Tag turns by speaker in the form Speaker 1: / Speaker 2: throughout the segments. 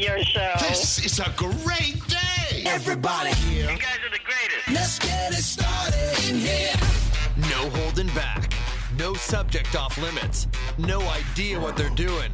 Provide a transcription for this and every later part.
Speaker 1: your show.
Speaker 2: This is a great day.
Speaker 3: Everybody, here.
Speaker 1: You guys are the greatest.
Speaker 3: let's get it started in here.
Speaker 4: No holding back. No subject off limits. No idea what they're doing.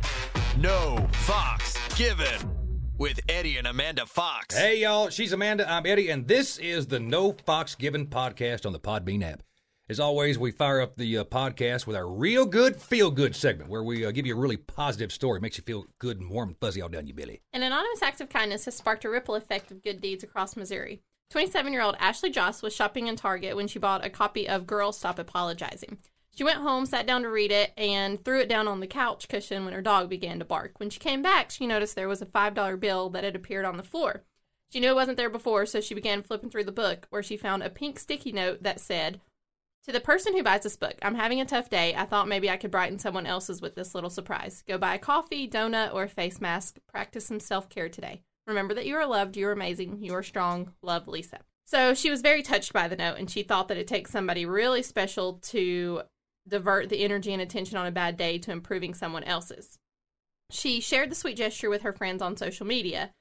Speaker 4: No Fox given. With Eddie and Amanda Fox.
Speaker 5: Hey, y'all. She's Amanda. I'm Eddie, and this is the No Fox Given podcast on the Podbean app. As always, we fire up the uh, podcast with our real good, feel good segment where we uh, give you a really positive story. Makes you feel good and warm and fuzzy all down you, belly.
Speaker 6: An anonymous act of kindness has sparked a ripple effect of good deeds across Missouri. 27 year old Ashley Joss was shopping in Target when she bought a copy of Girls Stop Apologizing. She went home, sat down to read it, and threw it down on the couch cushion when her dog began to bark. When she came back, she noticed there was a $5 bill that had appeared on the floor. She knew it wasn't there before, so she began flipping through the book, where she found a pink sticky note that said, To the person who buys this book, I'm having a tough day. I thought maybe I could brighten someone else's with this little surprise. Go buy a coffee, donut, or a face mask. Practice some self care today. Remember that you are loved, you are amazing, you are strong. Love, Lisa. So she was very touched by the note, and she thought that it takes somebody really special to divert the energy and attention on a bad day to improving someone else's. She shared the sweet gesture with her friends on social media,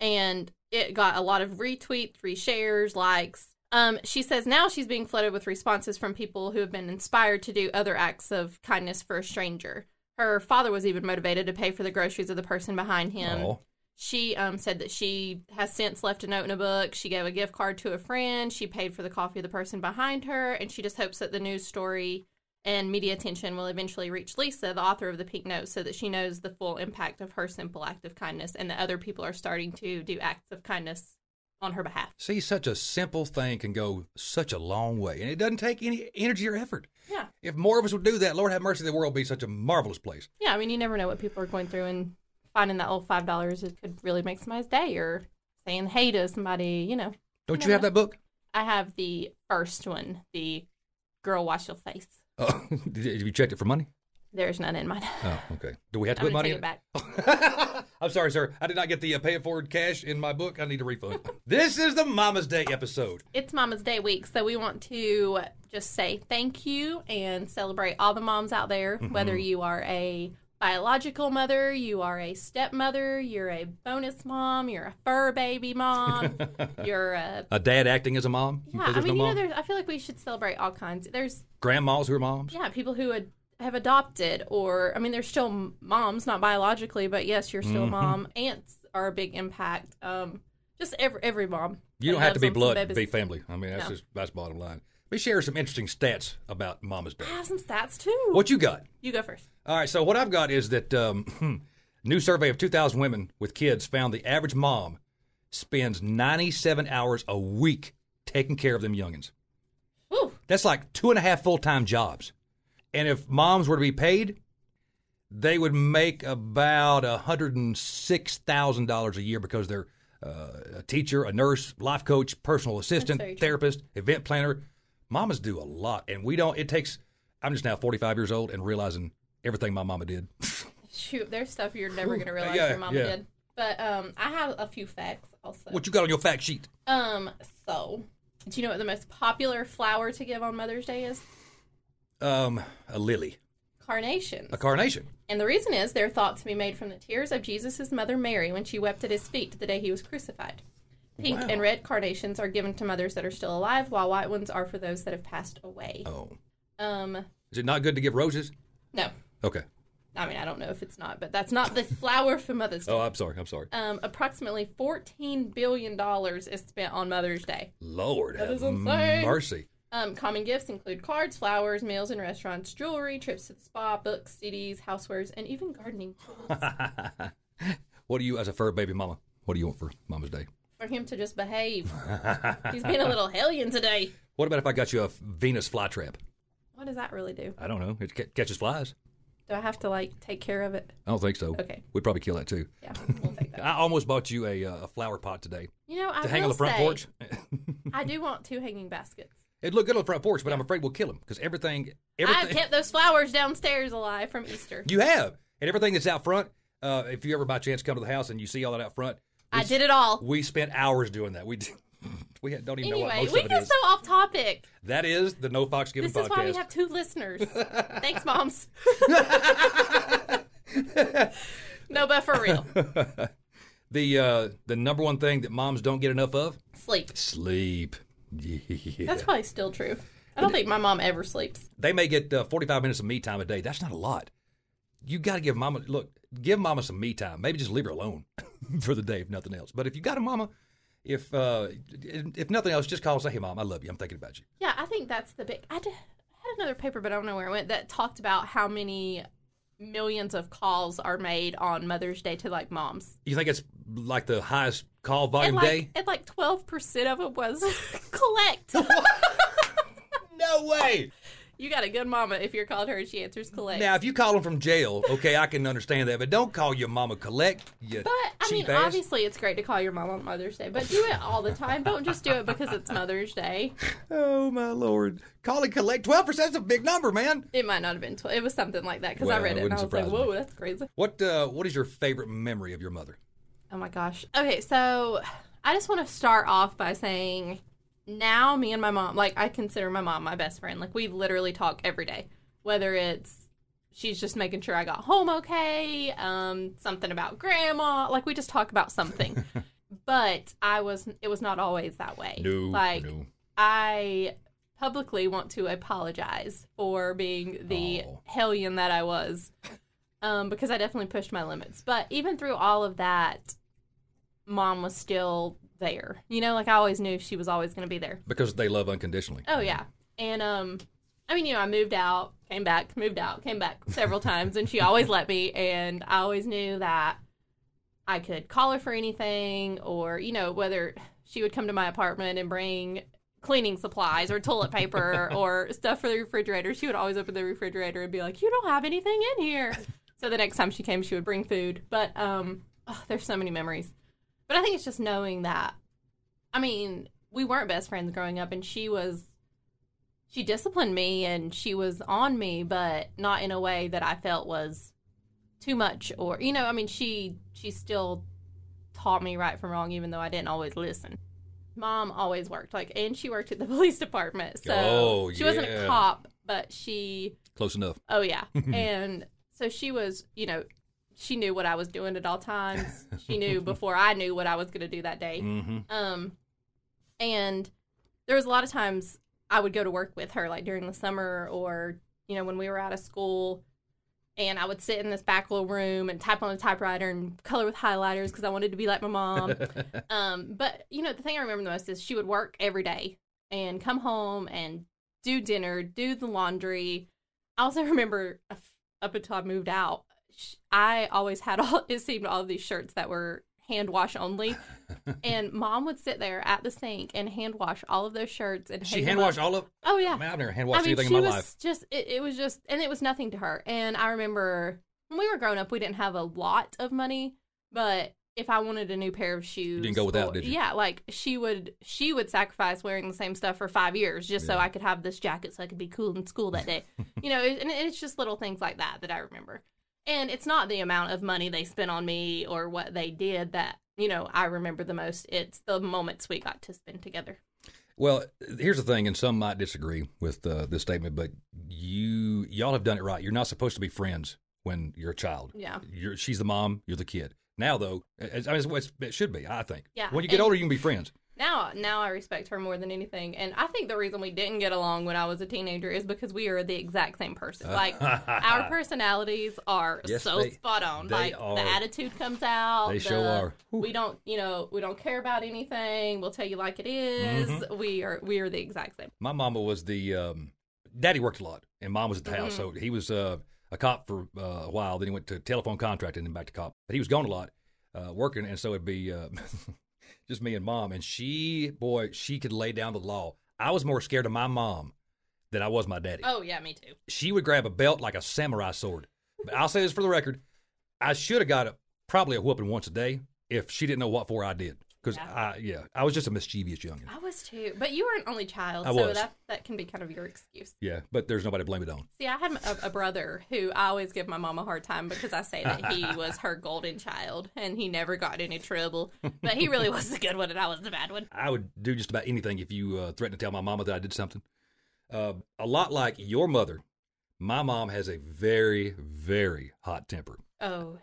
Speaker 6: and it got a lot of retweets, reshares, likes. Um, she says now she's being flooded with responses from people who have been inspired to do other acts of kindness for a stranger. Her father was even motivated to pay for the groceries of the person behind him.
Speaker 5: Aw.
Speaker 6: She um, said that she has since left a note in a book. She gave a gift card to a friend. She paid for the coffee of the person behind her. And she just hopes that the news story and media attention will eventually reach Lisa, the author of the Pink Note, so that she knows the full impact of her simple act of kindness and that other people are starting to do acts of kindness on her behalf.
Speaker 5: See, such a simple thing can go such a long way, and it doesn't take any energy or effort.
Speaker 6: Yeah.
Speaker 5: If more of us would do that, Lord have mercy, the world would be such a marvelous place.
Speaker 6: Yeah, I mean, you never know what people are going through, and finding that old $5 it could really make somebody's day or saying hey to somebody, you know.
Speaker 5: Don't you have that book?
Speaker 6: I have the first one, the Girl Wash Your Face.
Speaker 5: Oh, did you- have you checked it for money?
Speaker 6: There's none in mine.
Speaker 5: Oh, okay. Do we have to
Speaker 6: I'm
Speaker 5: put money
Speaker 6: take
Speaker 5: in
Speaker 6: it back.
Speaker 5: I'm sorry, sir. I did not get the uh, pay it forward cash in my book. I need a refund. this is the Mama's Day episode.
Speaker 6: It's Mama's Day week, so we want to just say thank you and celebrate all the moms out there,
Speaker 5: Mm-hmm.
Speaker 6: whether you are a biological mother, you are a stepmother, you're a bonus mom, you're a fur baby mom, you're a
Speaker 5: A dad acting as a mom.
Speaker 6: yeah. I mean,
Speaker 5: no
Speaker 6: you know,
Speaker 5: mom.
Speaker 6: there's, I feel like we should celebrate all kinds. There's
Speaker 5: grandmas who are moms.
Speaker 6: yeah, people who had, have adopted, or I mean, they're still moms, not biologically, but yes, you're
Speaker 5: Mm-hmm.
Speaker 6: still a mom. Aunts are a big impact. Um, just every every mom.
Speaker 5: You don't have to be blood to be family. I mean, that's
Speaker 6: No.
Speaker 5: just that's bottom line. We share some interesting stats about Mama's Day.
Speaker 6: I have some stats too.
Speaker 5: What you got?
Speaker 6: You go first.
Speaker 5: All right, so what I've got is that um, new survey of 2,000 women with kids found the average mom spends 97 hours a week taking care of them youngins.
Speaker 6: Ooh,
Speaker 5: That's like two and a half full time jobs. And if moms were to be paid, they would make about $106,000 a year because they're uh, a teacher, a nurse, life coach, personal assistant, therapist, event planner. Mamas do a lot. And we don't, it takes, I'm just now 45 years old and realizing everything my mama did.
Speaker 6: shoot, there's stuff you're never gonna realize
Speaker 5: Yeah,
Speaker 6: your mama
Speaker 5: yeah.
Speaker 6: did. But um, I have a few facts also.
Speaker 5: what you got on your fact sheet?
Speaker 6: Um, so do you know what the most popular flower to give on Mother's Day is?
Speaker 5: Um, a lily,
Speaker 6: Carnations.
Speaker 5: a carnation.
Speaker 6: And the reason is they're thought to be made from the tears of Jesus' mother Mary when she wept at his feet the day he was crucified. Pink
Speaker 5: Wow.
Speaker 6: and red carnations are given to mothers that are still alive, while white ones are for those that have passed away.
Speaker 5: Oh.
Speaker 6: Um,
Speaker 5: Is it not good to give roses?
Speaker 6: no.
Speaker 5: Okay.
Speaker 6: I mean, I don't know if it's not, but that's not the flower for Mother's Day.
Speaker 5: Oh, I'm sorry. I'm sorry.
Speaker 6: Um, approximately $14 billion is spent on Mother's Day.
Speaker 5: Lord
Speaker 6: That
Speaker 5: have mercy.
Speaker 6: Um, common gifts include cards, flowers, meals in restaurants, jewelry, trips to the spa, books, CDs, housewares, and even gardening tools.
Speaker 5: what do you, as a fur baby mama, what do you want for Mama's Day?
Speaker 6: for him to just behave. He's being a little hellion today.
Speaker 5: What about if I got you a Venus flytrap?
Speaker 6: What does that really do?
Speaker 5: I don't know. It ca- catches flies.
Speaker 6: Do I have to like take care of it?
Speaker 5: I don't think so.
Speaker 6: Okay.
Speaker 5: We'd probably kill that too.
Speaker 6: Yeah, we'll take that.
Speaker 5: I almost bought you a, uh, a flower pot today
Speaker 6: You know, I
Speaker 5: to hang on
Speaker 6: will
Speaker 5: the front
Speaker 6: say,
Speaker 5: porch.
Speaker 6: I do want two hanging baskets.
Speaker 5: It'd look good on the front porch, but I'm afraid we'll kill them because everything, everything
Speaker 6: I've kept those flowers downstairs alive from Easter.
Speaker 5: you have, and everything that's out front. Uh, if you ever by chance come to the house and you see all that out front, we
Speaker 6: I did it all.
Speaker 5: We spent hours doing that. We we had- don't even know what most
Speaker 6: we
Speaker 5: of it
Speaker 6: get so off topic.
Speaker 5: that is the No Fox Given
Speaker 6: This
Speaker 5: podcast.
Speaker 6: is why we have two listeners. Thanks, moms. no, but for real.
Speaker 5: The uh, the number one thing that moms don't get enough of
Speaker 6: Sleep.
Speaker 5: sleep. Yeah.
Speaker 6: That's probably still true. I don't think my mom ever sleeps.
Speaker 5: they may get uh, 45 minutes of me time a day. That's not a lot. You got to give mama look, give mama some me time. Maybe just leave her alone for the day if nothing else. But if you got a mama, if uh, if nothing else, just call and say, "Hey, mom, I love you. I'm thinking about you."
Speaker 6: Yeah, I think that's the big. I, did, I had another paper, but I don't know where it went that talked about how many millions of calls are made on Mother's Day to like moms.
Speaker 5: You think it's like the highest call volume
Speaker 6: and like,
Speaker 5: day?
Speaker 6: and like twelve percent of it was collect.
Speaker 5: No way.
Speaker 6: You got a good mama if you're called her and she answers collect.
Speaker 5: Now, if you call them from jail, okay, I can understand that. But don't call your mama collect. You
Speaker 6: But I mean,
Speaker 5: ass.
Speaker 6: obviously, it's great to call your mom on Mother's Day, but do it all the time. Don't just do it because it's Mother's Day.
Speaker 5: Oh my lord! Call and collect. Twelve percent is a big number, man.
Speaker 6: It might not have been twelve. It was something like that because I read
Speaker 5: it
Speaker 6: it and I was like,
Speaker 5: surprise me.
Speaker 6: "Whoa, that's crazy."
Speaker 5: What uh, What is your favorite memory of your mother?
Speaker 6: Oh my gosh. Okay, so I just want to start off by saying now me and my mom, like I consider my mom my best friend. Like we literally talk every day. Whether it's she's just making sure I got home okay, um something about grandma, like we just talk about something. but I was it was not always that way.
Speaker 5: No,
Speaker 6: Like
Speaker 5: no.
Speaker 6: I publicly want to apologize for being the
Speaker 5: Oh.
Speaker 6: hellion that I was. Um, because I definitely pushed my limits. But even through all of that, mom was still there. You know, like I always knew she was always going to be there.
Speaker 5: Because they love unconditionally.
Speaker 6: Oh yeah. And um I mean, you know, I moved out, came back, moved out, came back several times and she always let me and I always knew that I could call her for anything or, you know, whether she would come to my apartment and bring cleaning supplies or toilet paper or stuff for the refrigerator. She would always open the refrigerator and be like, "You don't have anything in here." So the next time she came, she would bring food. But um oh, there's so many memories. But I think it's just knowing that I mean, we weren't best friends growing up, and she was, she disciplined me and she was on me, but not in a way that I felt was too much or, you know, I mean, she, she still taught me right from wrong, even though I didn't always listen. Mom always worked, like, and she worked at the police department. So
Speaker 5: Oh,
Speaker 6: she wasn't a cop, but she,
Speaker 5: Close enough.
Speaker 6: oh, yeah. and so she was, you know, she knew what I was doing at all times. She knew before I knew what I was going to do that day.
Speaker 5: hmm
Speaker 6: Um, and there was a lot of times I would go to work with her, like during the summer or, you know, when we were out of school. And I would sit in this back little room and type on a typewriter and color with highlighters because I wanted to be like my mom. um, but, you know, the thing I remember the most is she would work every day and come home and do dinner, do the laundry. I also remember up until I moved out, sh- I always had all, it seemed all of these shirts that were hand wash only. and mom would sit there at the sink and hand wash all of those shirts and
Speaker 5: She hand washed all of.
Speaker 6: Oh yeah.
Speaker 5: I mean, I've never hand washed
Speaker 6: I mean,
Speaker 5: anything
Speaker 6: she
Speaker 5: in my
Speaker 6: was
Speaker 5: life.
Speaker 6: just it, it was just and it was nothing to her. And I remember when we were growing up, we didn't have a lot of money, but if I wanted a new pair of shoes,
Speaker 5: didn't go without,
Speaker 6: or-
Speaker 5: did you?
Speaker 6: Yeah, like she would she would sacrifice wearing the same stuff for five years just so I could have this jacket so I could be cool in school that day. you know, and it's just little things like that that I remember. And it's not the amount of money they spent on me or what they did that you know I remember the most. It's the moments we got to spend together.
Speaker 5: Well, here's the thing, and some might disagree with uh, this statement, but you y'all have done it right. You're not supposed to be friends when you're a child.
Speaker 6: Yeah.
Speaker 5: You're, she's the mom, you're the kid. Now, though, I mean, it should be, I think.
Speaker 6: Yeah,
Speaker 5: When you get
Speaker 6: and-
Speaker 5: older, you can be friends.
Speaker 6: Now, now I respect her more than anything, and I think the reason we didn't get along when I was a teenager is because we are the exact same person. Like our personalities are
Speaker 5: Yes,
Speaker 6: so
Speaker 5: they-
Speaker 6: spot on.
Speaker 5: they
Speaker 6: Like
Speaker 5: are.
Speaker 6: the attitude comes out.
Speaker 5: They
Speaker 6: the-
Speaker 5: sure are.
Speaker 6: We don't, you know, we don't care about anything. We'll tell you like it is.
Speaker 5: Mm-hmm.
Speaker 6: We are, we are the exact same.
Speaker 5: My mama was the um, daddy worked a lot, and mom was at the house. So he was uh, a cop for uh, a while. Then he went to telephone contracting, and then back to cop. But he was gone a lot, uh, working, and so it'd be uh, just me and mom. And she, boy, she could lay down the law. I was more scared of my mom than I was my daddy.
Speaker 6: Oh yeah, me too.
Speaker 5: She would grab a belt like a samurai sword. But I'll say this for the record: I should have got a, probably a whooping once a day if she didn't know what for I did. Because
Speaker 6: Yeah.
Speaker 5: I, yeah, I was just a mischievous youngin.
Speaker 6: I was too, but you were an only child,
Speaker 5: I
Speaker 6: so
Speaker 5: was.
Speaker 6: that that can be kind of your excuse.
Speaker 5: Yeah, but there's nobody to blame it on.
Speaker 6: See, I had a, a brother who I always give my mom a hard time because I say that he was her golden child and he never got any trouble. But he really was the good one and I was the bad one.
Speaker 5: I would do just about anything if you uh, threatened to tell my mama that I did something. Uh, a lot like your mother, my mom has a very, very hot temper.
Speaker 6: Oh,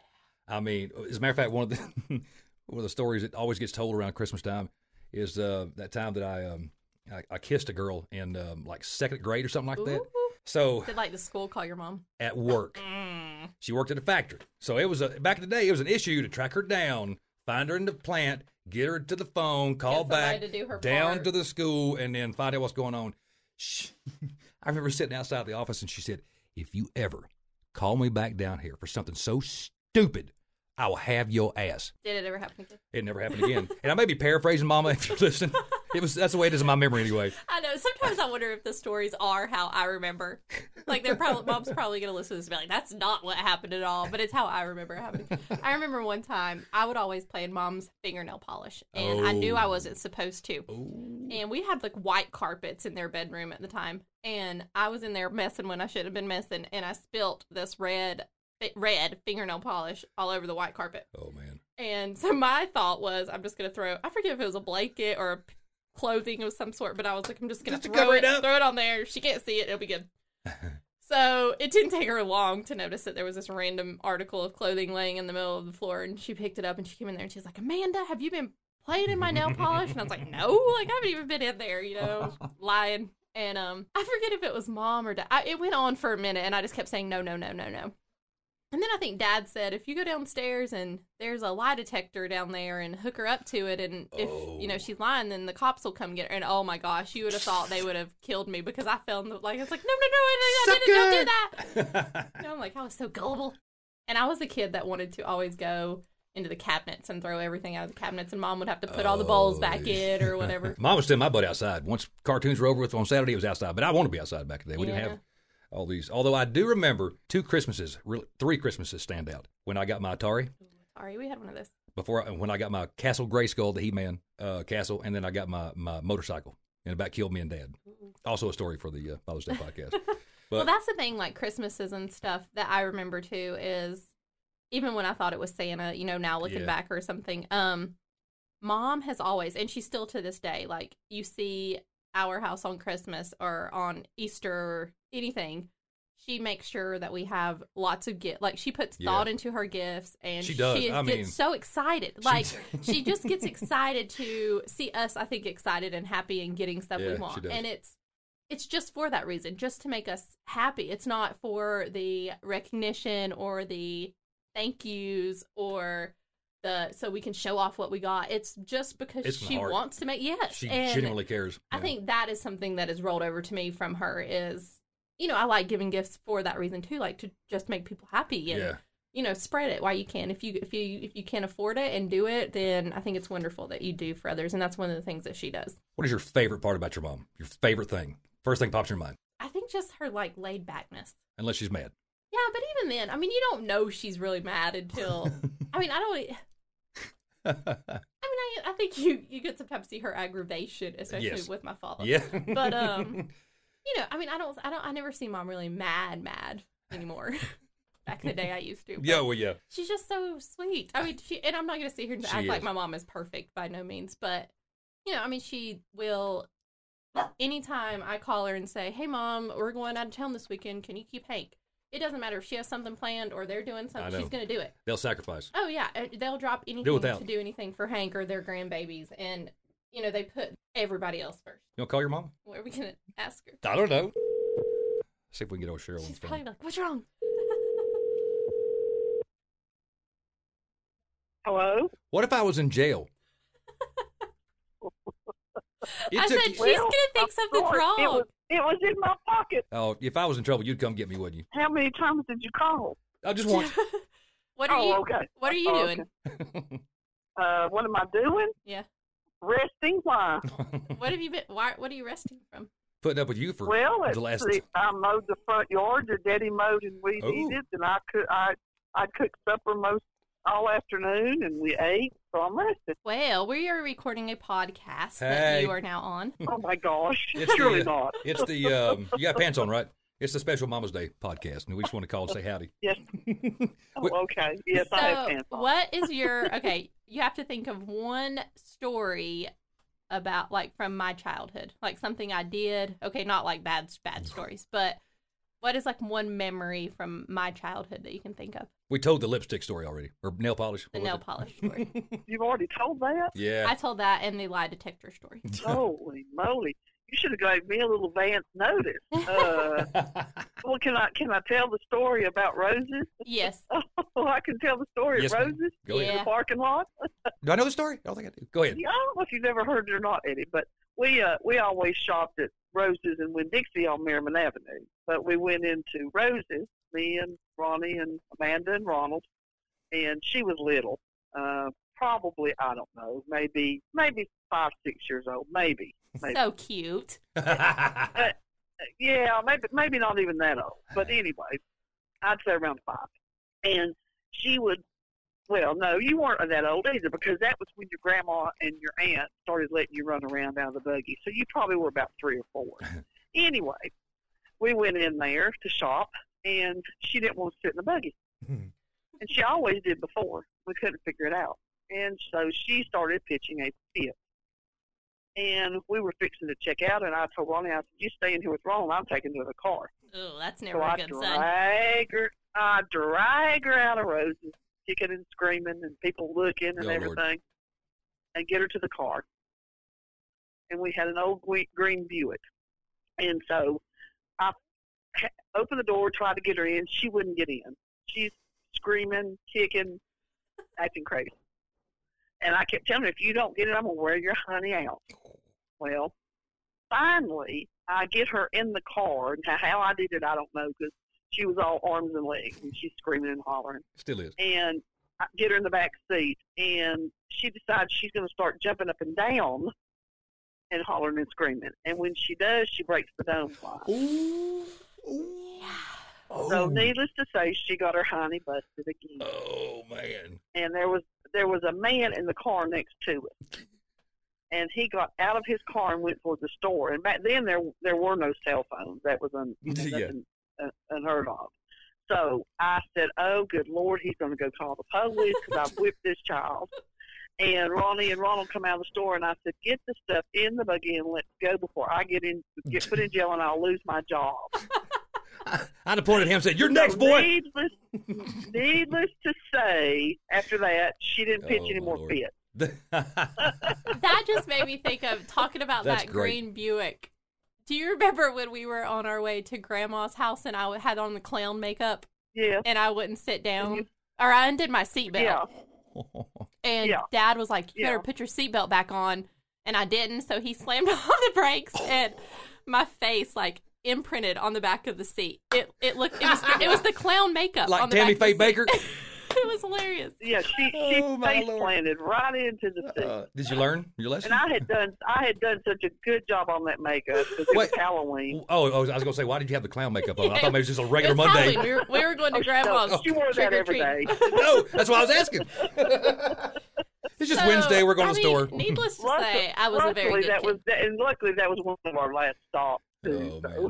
Speaker 5: I mean, as a matter of fact, one of the one of the stories that always gets told around Christmas time is uh, that time that I um, I, I kissed a girl in um, like second grade or something like that.
Speaker 6: Ooh.
Speaker 5: So
Speaker 6: Did like the school call your mom?
Speaker 5: at work,
Speaker 6: Mm.
Speaker 5: she worked at a factory. So it was a back in the day. It was an issue to track her down, find her in the plant, get her to the phone, call back
Speaker 6: to do her
Speaker 5: down
Speaker 6: part.
Speaker 5: to the school, and then find out what's going on. She, I remember sitting outside the office, and she said, "If you ever call me back down here for something so stupid, I will have your ass."
Speaker 6: Did it ever happen again?
Speaker 5: It never happened again. and I may be paraphrasing, Mama, if you're listening. It was that's the way it is in my memory anyway.
Speaker 6: I know. Sometimes I wonder if the stories are how I remember. Like they're probably mom's probably gonna listen to this and be like, "That's not what happened at all," but it's how I remember it happening. I remember one time I would always play in mom's fingernail polish, and I knew I
Speaker 5: Oh.
Speaker 6: wasn't supposed to. Oh. And we had like white carpets in their bedroom at the time, and I was in there messing when I should have been messing, and I spilt this red red fingernail polish all over the white carpet.
Speaker 5: Oh man.
Speaker 6: And so my thought was, I'm just gonna throw. I forget if it was a blanket or a clothing of some sort, but I was like, I'm just gonna
Speaker 5: Just
Speaker 6: throw it,
Speaker 5: it up.
Speaker 6: throw it on there. She can't see it. It'll be good. so it didn't take her long to notice that there was this random article of clothing laying in the middle of the floor, and she picked it up and she came in there and she was like, Amanda, have you been playing in my nail polish? And I was like, No, like I haven't even been in there, you know, lying. And um, I forget if it was mom or dad. I, it went on for a minute, and I just kept saying no, no, no, no, no. And then I think dad said, if you go downstairs and there's a lie detector down there and hook her up to it, and if, you know,
Speaker 5: Oh.
Speaker 6: she's lying, then the cops will come get her. And oh my gosh, you would have thought they would have killed me because I fell in the, like, it's like, no, no, no, no, no, didn't don't do that. I'm like, I was so gullible. And I was a kid that wanted to always go into the cabinets and throw everything out of the cabinets, and mom would have to put all the bowls oh, back in or whatever.
Speaker 5: Mom was sending my butt outside. Once cartoons were over with on Saturday, it was outside. But I want to be outside back in the day. We didn't have all these. Although I do remember two Christmases, really, three Christmases stand out. When I got my Atari,
Speaker 6: Sorry, we had one of those.
Speaker 5: before I, when I got my Castle Grayskull, the He-Man uh, castle, and then I got my, my motorcycle, and about killed me and Dad. Also a story for the uh, Father's Day podcast.
Speaker 6: well, that's the thing, like Christmases and stuff that I remember too is even when I thought it was Santa, you know, now looking
Speaker 5: Yeah.
Speaker 6: back or something, um, mom has always, and she's still to this day, like you see our house on Christmas or on Easter or anything. She makes sure that we have lots of gift. Like she puts
Speaker 5: Yeah.
Speaker 6: thought into her gifts, and
Speaker 5: She does.
Speaker 6: She
Speaker 5: I
Speaker 6: gets
Speaker 5: mean-
Speaker 6: so excited. Like she just gets excited to see us. I think excited and happy and getting stuff
Speaker 5: Yeah,
Speaker 6: we want, and it's it's just for that reason, just to make us happy. It's not for the recognition or the thank yous or the so we can show off what we got. It's just because
Speaker 5: It's
Speaker 6: she wants to make yes.
Speaker 5: she
Speaker 6: and
Speaker 5: genuinely cares.
Speaker 6: I
Speaker 5: Yeah.
Speaker 6: think that is something that is rolled over to me from her is you know, I like giving gifts for that reason too, like to just make people happy and
Speaker 5: Yeah.
Speaker 6: you know, spread it while you can. If you if you if you can't afford it and do it, then I think it's wonderful that you do for others and that's one of the things that she does.
Speaker 5: What is your favorite part about your mom? Your favorite thing? First thing pops in your mind,
Speaker 6: I think just her like laid backness.
Speaker 5: unless she's mad.
Speaker 6: Yeah, but even then, I mean, you don't know she's really mad until. I mean, I don't. I mean, I, I think you you get sometimes see her aggravation, especially
Speaker 5: Yes.
Speaker 6: with my father.
Speaker 5: yeah.
Speaker 6: But um, you know, I mean, I don't, I don't, I never see mom really mad, mad anymore. Back in the day, I used to.
Speaker 5: yeah, well, yeah.
Speaker 6: she's just so sweet. I mean, she and I'm not gonna sit here and
Speaker 5: She
Speaker 6: act like my mom is perfect by no means, but you know, I mean, she will. Anytime I call her and say, "Hey, mom, we're going out of town this weekend. Can you keep Hank?" It doesn't matter if she has something planned or they're doing something.
Speaker 5: know.
Speaker 6: She's gonna do it.
Speaker 5: They'll sacrifice.
Speaker 6: Oh yeah, uh, they'll drop anything
Speaker 5: without.
Speaker 6: to do anything for Hank or their grandbabies, and you know they put everybody else first.
Speaker 5: You want to call your mom?
Speaker 6: What are we gonna ask her?
Speaker 5: I don't know. See if we can get old Cheryl on the
Speaker 6: She's
Speaker 5: phone.
Speaker 6: probably like, "What's wrong?"
Speaker 1: Hello?
Speaker 5: What if I was in jail? It
Speaker 6: I
Speaker 5: took
Speaker 6: said she's
Speaker 1: Well,
Speaker 6: gonna think
Speaker 1: of
Speaker 6: something's
Speaker 1: course,
Speaker 6: wrong.
Speaker 1: It was, it was in my pocket.
Speaker 5: oh, if I was in trouble, you'd come get me, wouldn't you?
Speaker 1: How many times did you call?
Speaker 5: I just want.
Speaker 6: what are
Speaker 1: oh,
Speaker 6: you?
Speaker 1: okay.
Speaker 6: What are you
Speaker 1: Oh,
Speaker 6: doing?
Speaker 1: okay. Uh, what am I doing?
Speaker 6: Yeah.
Speaker 1: Resting. Why?
Speaker 6: What have you been? Why? What are you resting from?
Speaker 5: Putting up with you for
Speaker 1: Well, let's
Speaker 5: the last.
Speaker 1: see. I mowed the front yard. Your daddy mowed and we
Speaker 5: Oh.
Speaker 1: eated, and I could I I cooked supper most all afternoon, and we ate. So I'm rested.
Speaker 6: Well, we are recording a podcast that
Speaker 5: Hey.
Speaker 6: you are now on.
Speaker 1: Oh my gosh!
Speaker 5: It's
Speaker 1: Surely
Speaker 5: the,
Speaker 1: not.
Speaker 5: It's the um, you got pants on, right? It's the special Mama's Day podcast, and we just want to call and say howdy.
Speaker 1: Yes.
Speaker 5: What-
Speaker 1: Oh, okay. Yes, I have
Speaker 6: so,
Speaker 1: pants on.
Speaker 6: what is your okay? You have to think of one story about like from my childhood, like something I did. Okay, not like bad bad stories, but What is like one memory from my childhood that you can think of?
Speaker 5: We told the lipstick story already, or nail polish.
Speaker 6: The nail
Speaker 5: it?
Speaker 6: polish story.
Speaker 1: You've already told that?
Speaker 5: Yeah.
Speaker 6: I told that and the lie detector story.
Speaker 1: Holy moly! You should have gave me a little advance notice. Uh, well, can I can I tell the story about roses?
Speaker 6: Yes.
Speaker 1: Oh, I can tell the story
Speaker 5: Yes,
Speaker 1: of roses
Speaker 5: Go
Speaker 1: in
Speaker 6: ahead.
Speaker 1: the parking lot.
Speaker 5: Do I know the story? I don't think I do. Go ahead.
Speaker 1: Yeah, I don't know if you've ever heard it or not, Eddie, but we uh we always shopped at Roses and Winn Dixie on Merriman Avenue. But we went into Roses, me and Ronnie and Amanda and Ronald, and she was little, uh, probably I don't know, maybe maybe five six years old, maybe. Maybe.
Speaker 6: So cute.
Speaker 1: Uh, yeah, maybe maybe not even that old. But anyway, I'd say around five. And she would well, no, you weren't that old either because that was when your grandma and your aunt started letting you run around out of the buggy. So you probably were about three or four. anyway, we went in there to shop and she didn't want to sit in the buggy. and she always did before. We couldn't figure it out. And so she started pitching a fit. And we were fixing to check out, and I told Ronnie, I said, "You stay in here with Ron. I'm taking her to the car."
Speaker 6: Oh, that's
Speaker 1: So
Speaker 6: never
Speaker 1: I
Speaker 6: a good sign.
Speaker 1: drag her, I drag her out of Roses, kicking and screaming, and people looking and
Speaker 5: Oh, Lord.
Speaker 1: everything, and get her to the car. And we had an old green Buick, and so I ha- opened the door, tried to get her in. She wouldn't get in. She's screaming, kicking, acting crazy. And I kept telling her, if you don't get it, I'm gonna wear your honey out. Well, finally, I get her in the car. Now, how I did it, I don't know, because she was all arms and legs, and she's screaming and hollering.
Speaker 5: Still is.
Speaker 1: And I get her in the back seat, and she decides she's going to start jumping up and down and hollering and screaming. And when she does, she breaks the dome line. So, oh. needless to say, she got her honey busted again.
Speaker 5: Oh man.
Speaker 1: and there was there was a man in the car next to it. And he got out of his car and went for the store. And back then there there were no cell phones. That was un,
Speaker 5: Yeah.
Speaker 1: nothing, uh, unheard of. So I said, "Oh, good Lord, he's going to go call the police because I've whipped this child." And Ronnie and Ronald come out of the store, and I said, "Get the stuff in the buggy and let's go before I get in get put in jail and I'll lose my job."
Speaker 5: I'd have pointed at him and said, "You're next,
Speaker 1: So
Speaker 5: boy."
Speaker 1: Needless, needless to say, after that, she didn't pitch
Speaker 5: Oh,
Speaker 1: any more
Speaker 5: Lord.
Speaker 1: fits.
Speaker 6: That just made me think of talking about
Speaker 5: That's
Speaker 6: that
Speaker 5: great.
Speaker 6: green Buick. Do you remember when we were on our way to grandma's house and I had on the clown makeup
Speaker 1: Yeah,
Speaker 6: and I wouldn't sit down? Mm-hmm. Or I undid my seatbelt.
Speaker 1: yeah.
Speaker 6: And
Speaker 1: Yeah.
Speaker 6: dad was like, You better put your seatbelt back on. And I didn't. So he slammed on the brakes and my face, like, imprinted on the back of the seat. It it looked, it was the, it was the clown makeup.
Speaker 5: like
Speaker 6: on the
Speaker 5: Tammy
Speaker 6: back
Speaker 5: Faye
Speaker 6: of the seat.
Speaker 5: Bakker.
Speaker 6: it was hilarious.
Speaker 1: Yeah, she she
Speaker 5: Oh,
Speaker 1: face planted right into the seat.
Speaker 5: Uh, did you learn your lesson?
Speaker 1: and I had done I had done such a good job on that makeup because it was Halloween.
Speaker 5: Oh, oh, I was gonna say, why did you have the clown makeup on? I thought maybe it was just a regular Monday.
Speaker 6: We were, we were going to
Speaker 1: Oh,
Speaker 6: grandma's.
Speaker 1: no, she wore that
Speaker 6: trick or
Speaker 1: every
Speaker 6: treat.
Speaker 1: day.
Speaker 5: no, that's what I was asking. it's just
Speaker 6: So,
Speaker 5: Wednesday. We're going
Speaker 6: I
Speaker 5: to the
Speaker 6: mean,
Speaker 5: store.
Speaker 6: Needless to
Speaker 1: Luckily-
Speaker 6: say, I was a very
Speaker 1: luckily
Speaker 6: good
Speaker 1: that
Speaker 6: kid.
Speaker 1: was and luckily that was one of our last stops. Too,
Speaker 5: Oh
Speaker 1: so.
Speaker 5: man,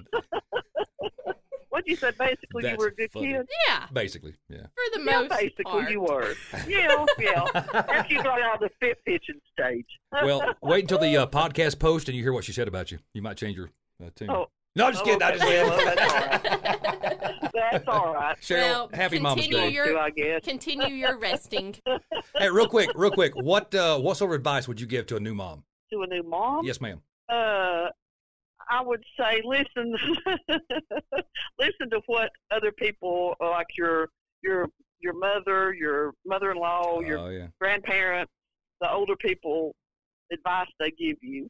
Speaker 1: What you said? Basically, you were a good
Speaker 5: funny.
Speaker 1: kid.
Speaker 6: yeah,
Speaker 5: basically, yeah.
Speaker 6: for the
Speaker 1: Yeah,
Speaker 6: most
Speaker 1: basically
Speaker 6: part.
Speaker 1: you were. Yeah, yeah. After you got out of the fit pitching stage.
Speaker 5: Well, wait until the uh, podcast post and you hear what she said about you. You might change your uh, tune.
Speaker 1: Oh.
Speaker 5: no, I'm just kidding. I just
Speaker 1: okay.
Speaker 5: laughed.
Speaker 1: That's all right. That's all right.
Speaker 5: Cheryl,
Speaker 6: Well,
Speaker 5: happy Mom's
Speaker 6: continue
Speaker 5: Day.
Speaker 6: your-
Speaker 1: I guess.
Speaker 6: Continue your resting.
Speaker 5: Hey, real quick, real quick. What uh, what sort of advice would you give to a new mom?
Speaker 1: To a new mom.
Speaker 5: Yes, ma'am.
Speaker 1: uh, I would say listen, listen to what other people like your your your mother, your mother-in-law, your
Speaker 5: Oh yeah.
Speaker 1: grandparents, the older people advice they give you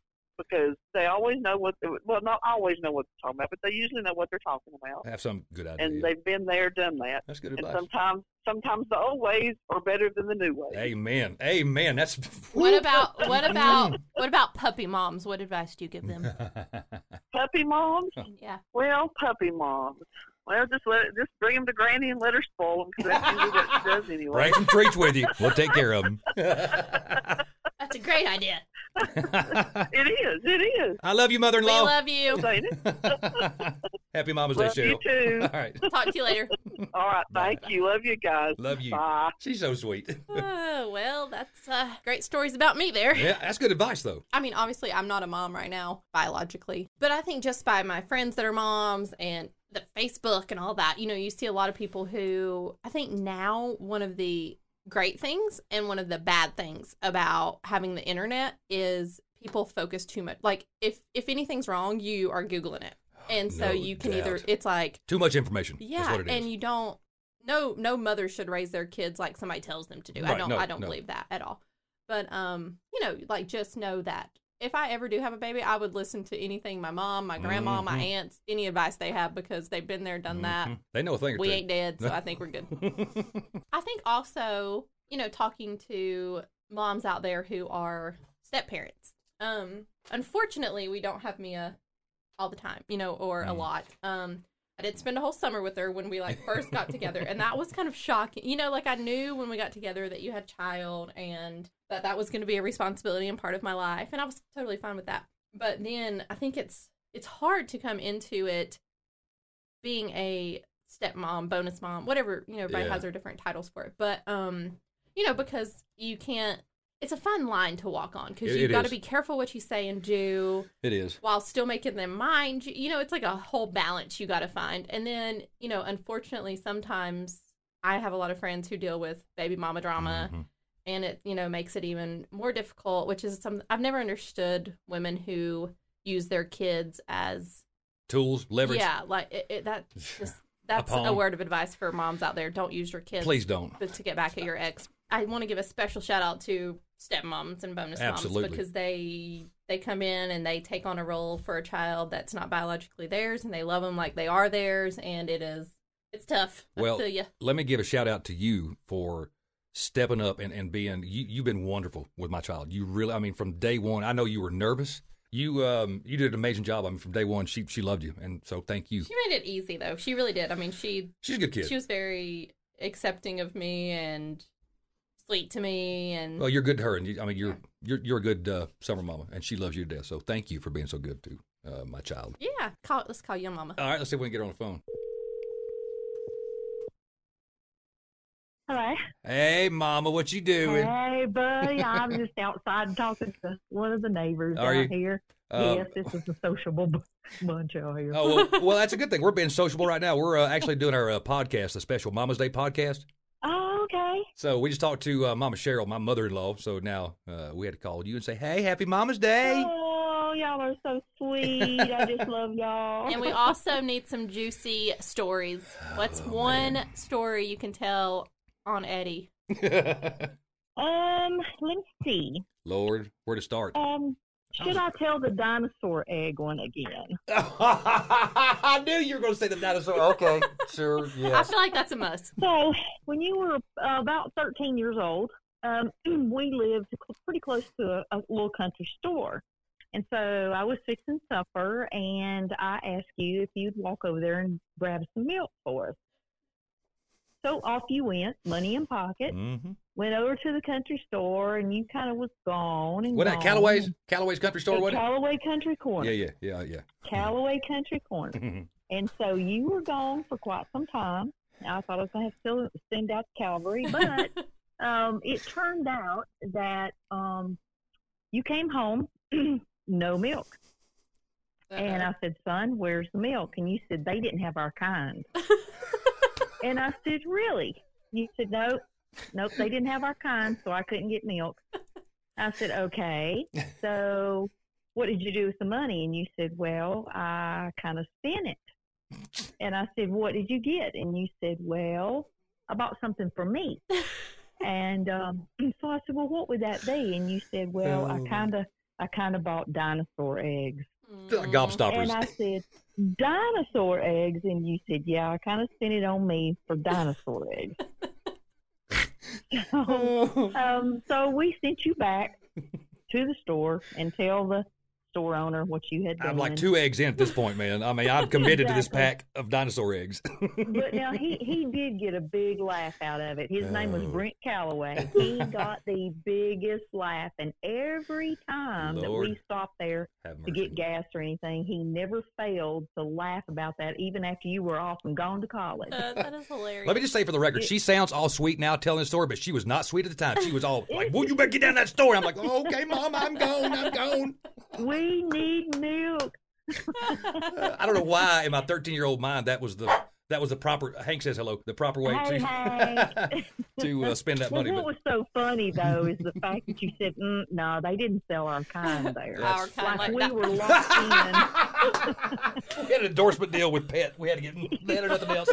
Speaker 1: because they always know what they, well not always know what they're talking about, but they usually know what they're talking about,
Speaker 5: Have some good idea.
Speaker 1: and they've been there, done that.
Speaker 5: That's good
Speaker 1: And
Speaker 5: advice.
Speaker 1: sometimes sometimes the old ways are better than the new ways.
Speaker 5: Amen. Amen. That's
Speaker 6: What about what about what about puppy moms? What advice do you give them?
Speaker 1: Puppy moms.
Speaker 6: Yeah.
Speaker 1: Well, puppy moms. Well, just let just bring them to Granny and let her spoil them because that's usually what she does anyway.
Speaker 5: Bring some treats with you. We'll take care of them.
Speaker 6: That's a great idea.
Speaker 1: It is. It is.
Speaker 5: I love you, mother-in-law.
Speaker 6: I love you.
Speaker 1: Ain't?
Speaker 5: Happy Mama's Day,
Speaker 1: Love you too.
Speaker 5: All right.
Speaker 6: Talk to you later.
Speaker 1: All right. Thank you. Love you guys.
Speaker 5: Love you.
Speaker 1: Bye.
Speaker 5: She's so sweet.
Speaker 6: Oh, well, that's uh, great stories about me there.
Speaker 5: yeah, that's good advice, though.
Speaker 6: I mean, obviously, I'm not a mom right now, biologically, but I think just by my friends that are moms and the Facebook and all that, you know, you see a lot of people who I think now one of the great things and one of the bad things about having the internet is people focus too much. Like if if anything's wrong, you are googling it. And so
Speaker 5: No
Speaker 6: you can either it's like
Speaker 5: Too much information.
Speaker 6: Yeah,
Speaker 5: what it is.
Speaker 6: and you don't no no mother should raise their kids like somebody tells them to do. I don't
Speaker 5: no,
Speaker 6: I don't
Speaker 5: no.
Speaker 6: believe that at all. But um, you know, like just know that if I ever do have a baby, I would listen to anything my mom, my grandma, my
Speaker 5: Mhm.
Speaker 6: aunts, any advice they have because they've been there, done that.
Speaker 5: Mhm. They know a thing or
Speaker 6: We ain't dead, so I think we're good. I think also, you know, talking to moms out there who are step parents. Um, unfortunately, we don't have Mia all the time, you know, or a
Speaker 5: Mm.
Speaker 6: lot. Um, I did spend a whole summer with her when we like first got together, and that was kind of shocking. You know, like I knew when we got together that you had a child and that that was going to be a responsibility and part of my life, and I was totally fine with that. But then I think it's it's hard to come into it being a stepmom, bonus mom, whatever, you know, everybody
Speaker 5: Yeah.
Speaker 6: has their different titles for it. But um, you know, because you can't it's a fine line to walk on because you've got to be careful what you say and do
Speaker 5: It is.
Speaker 6: while still making them mind. You you know, it's like a whole balance you got to find. And then, you know, unfortunately, sometimes I have a lot of friends who deal with baby mama drama
Speaker 5: Mhm.
Speaker 6: and it you know makes it even more difficult which is something i've never understood women who use their kids as
Speaker 5: Tools, leverage.
Speaker 6: yeah like it, it, that just that's a,
Speaker 5: pawn.
Speaker 6: word of advice for moms out there don't use your kids
Speaker 5: Please don't.
Speaker 6: but to get back at your ex i want to give a special shout out to stepmoms and bonus
Speaker 5: Absolutely.
Speaker 6: moms because they they come in and they take on a role for a child that's not biologically theirs and they love them like they are theirs and it is it's tough
Speaker 5: Well, let me give a shout out to you for stepping up and, and being you, you've been wonderful with my child. You really I mean from day one, I know you were nervous. You um you did an amazing job. I mean from day one she she loved you and so thank you.
Speaker 6: she made it easy though she really did i mean she
Speaker 5: She's a good kid.
Speaker 6: she was very accepting of me and sweet to me and
Speaker 5: well, you're good to her and you, I mean you're you're you're a good uh, summer mama and she loves you to death. So thank you for being so good to uh, my child.
Speaker 6: yeah call, let's call you mama
Speaker 5: All right, let's see if we can get her on the phone.
Speaker 7: Hello.
Speaker 5: Hey mama, what you doing?
Speaker 7: Hey, buddy. I'm just outside talking to one of the neighbors
Speaker 5: Are
Speaker 7: out
Speaker 5: you?
Speaker 7: here.
Speaker 5: Uh,
Speaker 7: yes, this is a sociable bu- bunch out here.
Speaker 5: Oh well, well, that's a good thing. We're being sociable right now. We're uh, actually doing our uh, podcast, the special Mama's Day podcast.
Speaker 7: Okay.
Speaker 5: So we just talked to uh, Mama Cheryl, my mother-in-law. So now uh, we had to call you and say, "Hey, Happy Mama's Day!"
Speaker 7: Oh, y'all are so sweet. I just love y'all.
Speaker 6: and we also need some juicy stories what's
Speaker 5: Oh,
Speaker 6: one story you can tell on eddie
Speaker 7: um, let me see.
Speaker 5: Lord, where to start?
Speaker 7: Um, should I tell the dinosaur egg one again?
Speaker 5: I knew you were going to say the dinosaur. Okay, sure,
Speaker 6: i feel like that's a must
Speaker 7: So, when you were uh, about 13 years old, um, we lived pretty close to a, a little country store. And so I was fixing supper, and I asked you if you'd walk over there and grab some milk for us. So off you went, money in pocket,
Speaker 5: Mm-hmm.
Speaker 7: Went over to the country store, and you kind of was gone. And
Speaker 5: What that
Speaker 7: gone.
Speaker 5: Callaway's? Callaway's Country Store?
Speaker 7: At
Speaker 5: What?
Speaker 7: Callaway Country Corner.
Speaker 5: Yeah, yeah, yeah, yeah.
Speaker 7: Callaway Country Corner. And so you were gone for quite some time. I thought I was going to have to send out Calvary, but um, it turned out that um, you came home, no milk. And I said, son, where's the milk? And you said, they didn't have our kind. and I said, really? You said, nope, nope, they didn't have our kind, so I couldn't get milk. I said, okay, so what did you do with the money? And you said, well, I kind of spent it. And I said, what did you get? And you said, well, I bought something for me. And um, so I said, well, what would that be? And you said, well, I
Speaker 5: Oh.
Speaker 7: kind of, I kind of bought dinosaur eggs.
Speaker 5: Gobstoppers.
Speaker 7: And I said, dinosaur eggs. And you said, yeah, I kind of spent it on me for dinosaur eggs. So, um, so we sent you back to the store and tell the store owner what you had done.
Speaker 5: I'm like two eggs in at this point, man. I mean, I'm committed to this pack of dinosaur eggs.
Speaker 7: But now he, he did get a big laugh out of it. His name was
Speaker 5: Oh.
Speaker 7: Brent Calloway. He got the biggest laugh. And every time that we stopped there to get gas or anything, he never failed to laugh about that, even after you were off and gone to college.
Speaker 6: Uh, that is hilarious
Speaker 5: Let me just say for the record, she sounds all sweet now telling the story, but she was not sweet at the time. She was all like, "Well, you better get down that store." I'm like, "Okay, mom, I'm gone. I'm gone."
Speaker 7: We need milk.
Speaker 5: I don't know why in my 13 year old mind that was the that was the proper. Hank says hello. The proper way
Speaker 7: Hey,
Speaker 5: to
Speaker 7: Hank.
Speaker 5: to uh, spend that
Speaker 7: Well,
Speaker 5: money.
Speaker 7: what
Speaker 5: But
Speaker 7: was so funny though is the fact that you said, mm, "No, they didn't sell our kind there."
Speaker 6: Our kind
Speaker 7: like
Speaker 6: like
Speaker 7: we
Speaker 6: that.
Speaker 7: were locked in.
Speaker 5: we had an endorsement deal with Pet. We had to get they had nothing else.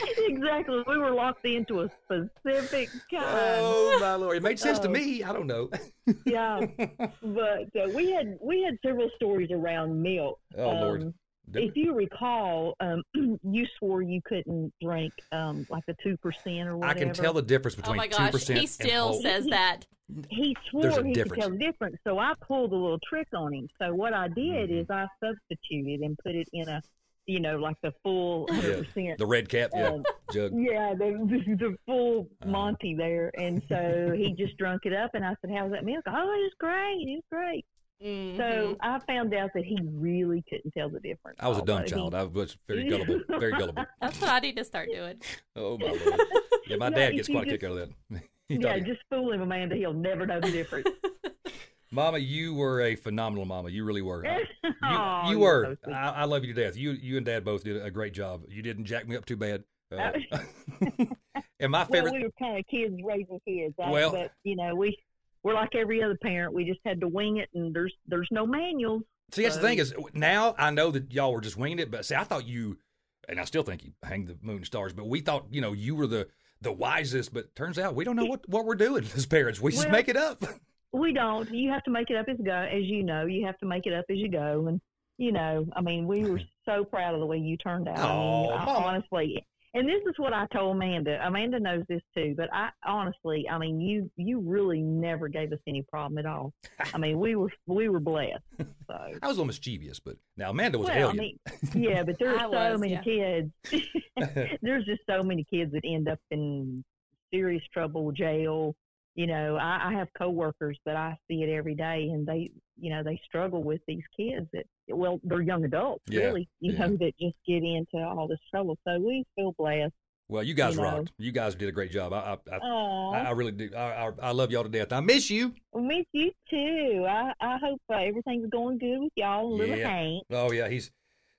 Speaker 7: exactly, we were locked into a specific kind.
Speaker 5: Oh my lord! It made sense to
Speaker 7: Oh.
Speaker 5: me. I don't know.
Speaker 7: Yeah, but uh, we had we had several stories around milk.
Speaker 5: Oh lord!
Speaker 7: Um,
Speaker 5: Did
Speaker 7: if you recall, um, you swore you couldn't drink um, like the two percent or whatever.
Speaker 5: I can tell the difference between.
Speaker 6: Oh
Speaker 5: between
Speaker 6: my
Speaker 5: two percent.
Speaker 6: he still says that.
Speaker 7: he swore he
Speaker 5: difference.
Speaker 7: could tell the difference. So I pulled a little trick on him. So what I did
Speaker 5: Mhm.
Speaker 7: is I substituted and put it in a, you know, like the full hundred percent.
Speaker 5: the red cap. Yeah,
Speaker 7: Um,
Speaker 5: jug.
Speaker 7: Yeah, the, the, the full
Speaker 5: Uh-huh.
Speaker 7: Monty there, and so he just drunk it up, and I said, "How's that milk?" Oh, it's great, it's great.
Speaker 6: Mhm.
Speaker 7: So I found out that he really couldn't tell the difference.
Speaker 5: I was a dumb
Speaker 7: although he-
Speaker 5: child. I was very gullible. Very gullible.
Speaker 6: that's what I need to start doing.
Speaker 5: Oh my lord! Yeah, my
Speaker 7: Yeah,
Speaker 5: dad gets
Speaker 7: you
Speaker 5: quite a
Speaker 7: just-
Speaker 5: kick out of that.
Speaker 7: Yeah,
Speaker 5: thought he-
Speaker 7: just fool him, Amanda. He'll never know the difference.
Speaker 5: Mama, you were a phenomenal mama. You really were. I- you, you were.
Speaker 7: so.
Speaker 5: I, I love you to death. You you and Dad both did a great job. You didn't jack me up too bad. Uh, and my
Speaker 7: Well,
Speaker 5: favorite.
Speaker 7: we were kind of kids raising kids.
Speaker 5: Well-
Speaker 7: but you know, we we're like every other parent. We just had to wing it, and there's there's no manuals.
Speaker 5: see, that's the thing is now I know that y'all were just winging it, but see, I thought you, and I still think you hang the moon and stars, but we thought you know you were the the wisest. But turns out we don't know what what we're doing as parents. We just
Speaker 7: Well-
Speaker 5: make it up.
Speaker 7: We don't. You have to make it up as go, as you know. You have to make it up as you go, and you know, I mean, we were so proud of the way you turned out. I mean, oh,
Speaker 5: I,
Speaker 7: honestly, and this is what I told Amanda. Amanda knows this too, but I honestly, I mean, you you really never gave us any problem at all. I mean, we were we were blessed. So.
Speaker 5: I was a little mischievous, but now Amanda was a
Speaker 7: well, I mean, yeah, but there's
Speaker 6: I
Speaker 7: so
Speaker 6: was,
Speaker 7: many
Speaker 6: yeah.
Speaker 7: kids. there's just so many kids that end up in serious trouble, jail. You know, I, I have coworkers that I see it every day, and they, you know, they struggle with these kids that, well, they're young adults,
Speaker 5: Yeah,
Speaker 7: really, you
Speaker 5: yeah.
Speaker 7: know, that just get into all this trouble. So we feel blessed.
Speaker 5: well, you guys
Speaker 7: you know.
Speaker 5: rocked. You guys did a great job. I I, I, I, really do. I, I, I love y'all to death. I miss you.
Speaker 7: I miss you too. I, I hope uh, everything's going good with y'all, little
Speaker 5: Yeah.
Speaker 7: Hank.
Speaker 5: Oh yeah, he's.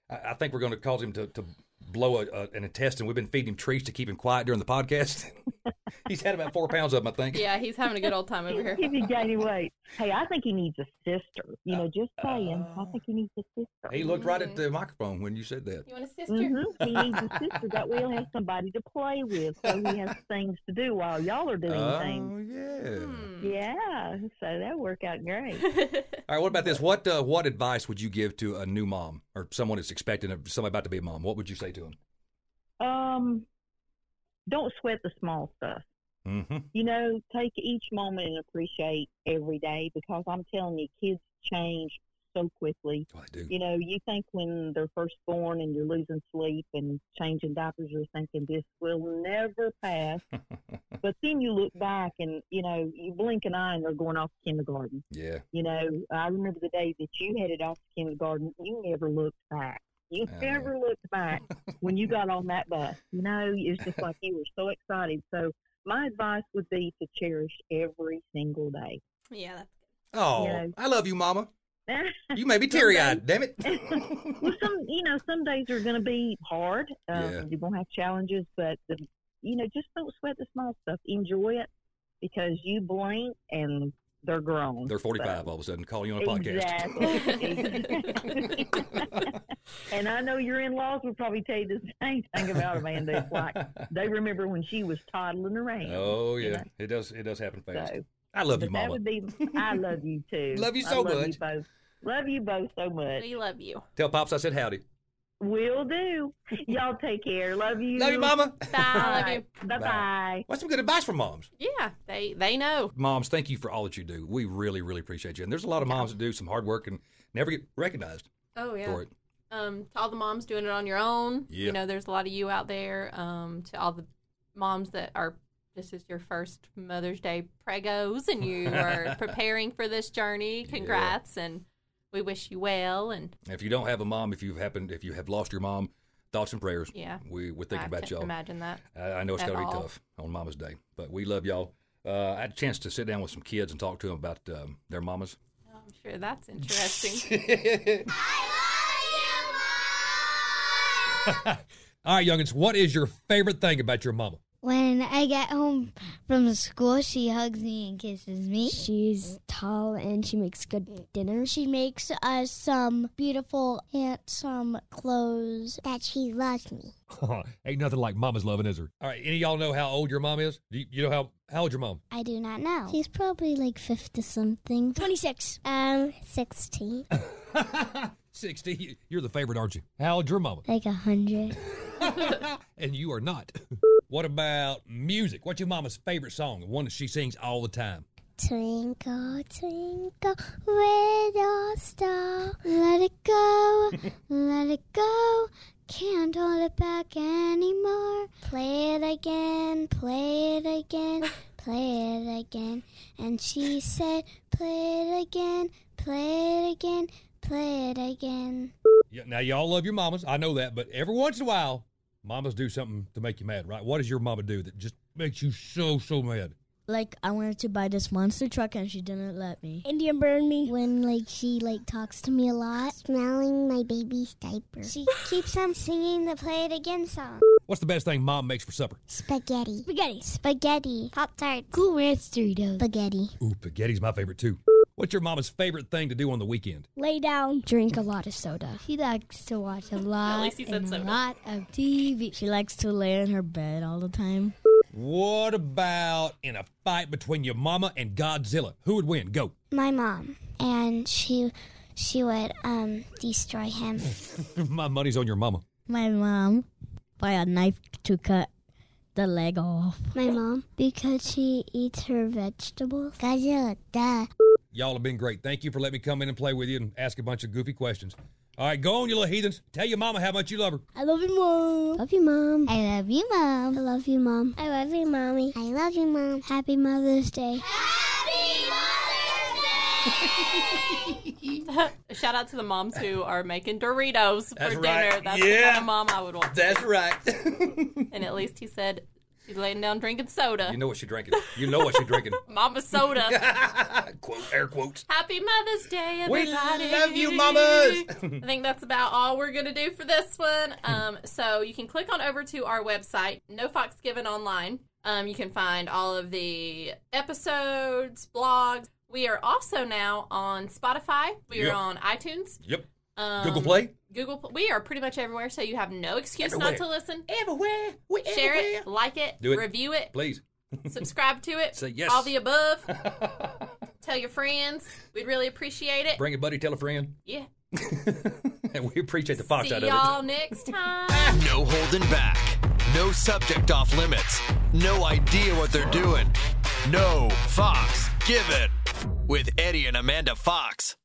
Speaker 5: I, I think we're going to cause him to, to blow a, a, an intestine. We've been feeding him treats to keep him quiet during the podcast. he's had about four pounds of them, I think.
Speaker 6: Yeah, he's having a good old time over here.
Speaker 7: If he's gaining weight. Hey, I think he needs a sister. You know, just saying. I think he needs a sister.
Speaker 5: He looked right at the microphone when you said that.
Speaker 6: You want a sister?
Speaker 7: Mm-hmm. He needs a sister. That way he'll have somebody to play with, so he has things to do while y'all are doing things.
Speaker 5: Oh yeah.
Speaker 6: Hmm.
Speaker 7: Yeah, so that worked out great.
Speaker 5: All right. What about this? What uh, what advice would you give to a new mom or someone that's expecting a, somebody about to be a mom? What would you say to them?
Speaker 7: Um, don't sweat the small stuff.
Speaker 5: Mm-hmm.
Speaker 7: You know, take each moment and appreciate every day because I'm telling you, kids change so quickly.
Speaker 5: Oh, I do.
Speaker 7: You know, you think when they're first born and you're losing sleep and changing diapers, you're thinking this will never pass. but then you look back and, you know, you blink an eye and they're going off to kindergarten.
Speaker 5: yeah.
Speaker 7: You know, I remember the day that you headed off to kindergarten, you never looked back. You
Speaker 5: I know.
Speaker 7: never looked back when you got on that bus. You know, it's just like you were so excited. So my advice would be to cherish every single day.
Speaker 6: Yeah, that's
Speaker 5: Oh,
Speaker 7: Yeah.
Speaker 5: I love you, Mama. You may be teary eyed. Damn it.
Speaker 7: well, some you know some days are going to be hard. Um,
Speaker 5: Yeah.
Speaker 7: You're going to have challenges, but the, you know just don't sweat the small stuff. Enjoy it because you blink and they're grown.
Speaker 5: They're 45
Speaker 7: So-
Speaker 5: all of a sudden, calling you on a podcast.
Speaker 7: Exactly. and I know your in-laws would probably tell you the same thing about Amanda. It's like they remember when she was toddling around.
Speaker 5: Oh
Speaker 7: you
Speaker 5: yeah,
Speaker 7: know?
Speaker 5: it does. It does happen fast.
Speaker 7: So,
Speaker 5: I love
Speaker 7: but
Speaker 5: you,
Speaker 7: that
Speaker 5: Mama.
Speaker 7: would be. I love you too.
Speaker 5: Love you
Speaker 7: I
Speaker 5: so
Speaker 7: love
Speaker 5: much.
Speaker 7: You both. Love you both so much.
Speaker 6: we love you.
Speaker 5: Tell pops I said howdy.
Speaker 7: Will do. Y'all take care. Love you.
Speaker 5: Love you, Mama.
Speaker 6: Bye. Love you.
Speaker 7: Bye bye.
Speaker 5: What's some good advice from moms?
Speaker 6: Yeah, they they know.
Speaker 5: Moms, thank you for all that you do. We really, really appreciate you. And there's a lot of moms that do some hard work and never get recognized
Speaker 6: Oh yeah.
Speaker 5: for it.
Speaker 6: Um, to all the moms doing it on your own.
Speaker 5: Yeah.
Speaker 6: You know, there's a lot of you out there. Um, to all the moms that are this is your first Mother's Day pregos and you are preparing for this journey. Congrats and we wish you well and
Speaker 5: If you don't have a mom, if you've happened, if you have lost your mom, thoughts and prayers.
Speaker 6: yeah.
Speaker 5: We we're thinking
Speaker 6: I
Speaker 5: about y'all.
Speaker 6: Imagine that.
Speaker 5: I, I know it's
Speaker 6: at
Speaker 5: got to be tough on Mama's Day, but we love y'all. Uh, I had a chance to sit down with some kids and talk to them about um, their mamas.
Speaker 6: I'm sure that's interesting. I love you, Mom!
Speaker 5: All right, youngins, what is your favorite thing about your mama?
Speaker 8: When I get home from school, she hugs me and kisses me. She's tall and she makes good dinner. She makes us some beautiful, handsome clothes that she loves me.
Speaker 5: Ain't nothing like mama's loving, is there? All right, any of y'all know how old your mom is? Do you, you know how, how old your mom?
Speaker 8: I do not know. She's probably like 50 something. 26. Um, 16.
Speaker 5: 60. You're the favorite, aren't you? How old's your mama?
Speaker 8: Like a 100.
Speaker 5: And you are not. what about music? What's your mama's favorite song? The one that she sings all the time.
Speaker 8: Twinkle, twinkle, little star, let it go, let it go. Can't hold it back anymore. Play it again, play it again, play it again. And she said, play it again, play it again, play it again.
Speaker 5: Yeah, now, y'all love your mamas. I know that. But every once in a while, mamas do something to make you mad, right? What does your mama do that just makes you so, so mad?
Speaker 9: Like I wanted to buy this monster truck and she didn't let me.
Speaker 8: Indian burn me when like she like talks to me a lot, smelling my baby's diaper. She keeps on singing the play it again song.
Speaker 5: What's the best thing mom makes for supper?
Speaker 8: Spaghetti. Spaghetti. Spaghetti. Pop tart. Cool Ranch Doritos. Spaghetti.
Speaker 5: Ooh, spaghetti's my favorite too. What's your mama's favorite thing to do on the weekend?
Speaker 9: Lay down, drink a lot of soda. She likes to watch a lot
Speaker 6: least he said
Speaker 9: and a lot of TV. She likes to lay in her bed all the time.
Speaker 5: What about in a fight between your mama and Godzilla? Who would win? Go.
Speaker 8: My mom. And she she would um destroy him.
Speaker 5: my money's on your mama.
Speaker 9: My mom buy a knife to cut the leg off.
Speaker 8: My mom. Because she eats her vegetables. Godzilla, duh.
Speaker 5: Y'all have been great. Thank you for letting me come in and play with you and ask a bunch of goofy questions. All right, go on, you little heathens. Tell your mama how much you love her.
Speaker 9: I love you, mom.
Speaker 8: Love you, Mom. I love you, Mom. I love you, Mom. I love you, Mommy. I love you, Mom. Happy Mother's Day. Happy Mother's Day.
Speaker 6: Shout out to the moms who are making Doritos
Speaker 5: That's
Speaker 6: for
Speaker 5: right.
Speaker 6: dinner. That's the kind of mom I would want.
Speaker 5: That's right.
Speaker 6: And at least he said she's laying down drinking soda.
Speaker 5: you know what she's drinking. You know what she's drinking.
Speaker 6: Mama soda.
Speaker 5: Quote, air quotes.
Speaker 6: Happy Mother's Day,
Speaker 5: We
Speaker 6: everybody.
Speaker 5: love you, mamas.
Speaker 6: I think that's about all we're going to do for this one. Um, so you can click on over to our website, No Fox Given Online. Um, you can find all of the episodes, blogs. We are also now on Spotify. We
Speaker 5: Yep.
Speaker 6: are on iTunes.
Speaker 5: Yep.
Speaker 6: Um,
Speaker 5: Google Play.
Speaker 6: Google. Pl- We are pretty much everywhere, so you have no excuse
Speaker 5: Everywhere.
Speaker 6: not to listen.
Speaker 5: Everywhere. We
Speaker 6: Share it, like it,
Speaker 5: Do it.
Speaker 6: review it,
Speaker 5: Please.
Speaker 6: subscribe to it.
Speaker 5: Say yes.
Speaker 6: All the above. Tell your friends. We'd really appreciate it.
Speaker 5: Bring a buddy, tell a friend.
Speaker 6: yeah.
Speaker 5: and we appreciate the fox
Speaker 6: See
Speaker 5: out of it.
Speaker 6: See y'all next time.
Speaker 4: No holding back. No subject off limits. No idea what they're doing. No Fox Given with Eddie and Amanda Fox.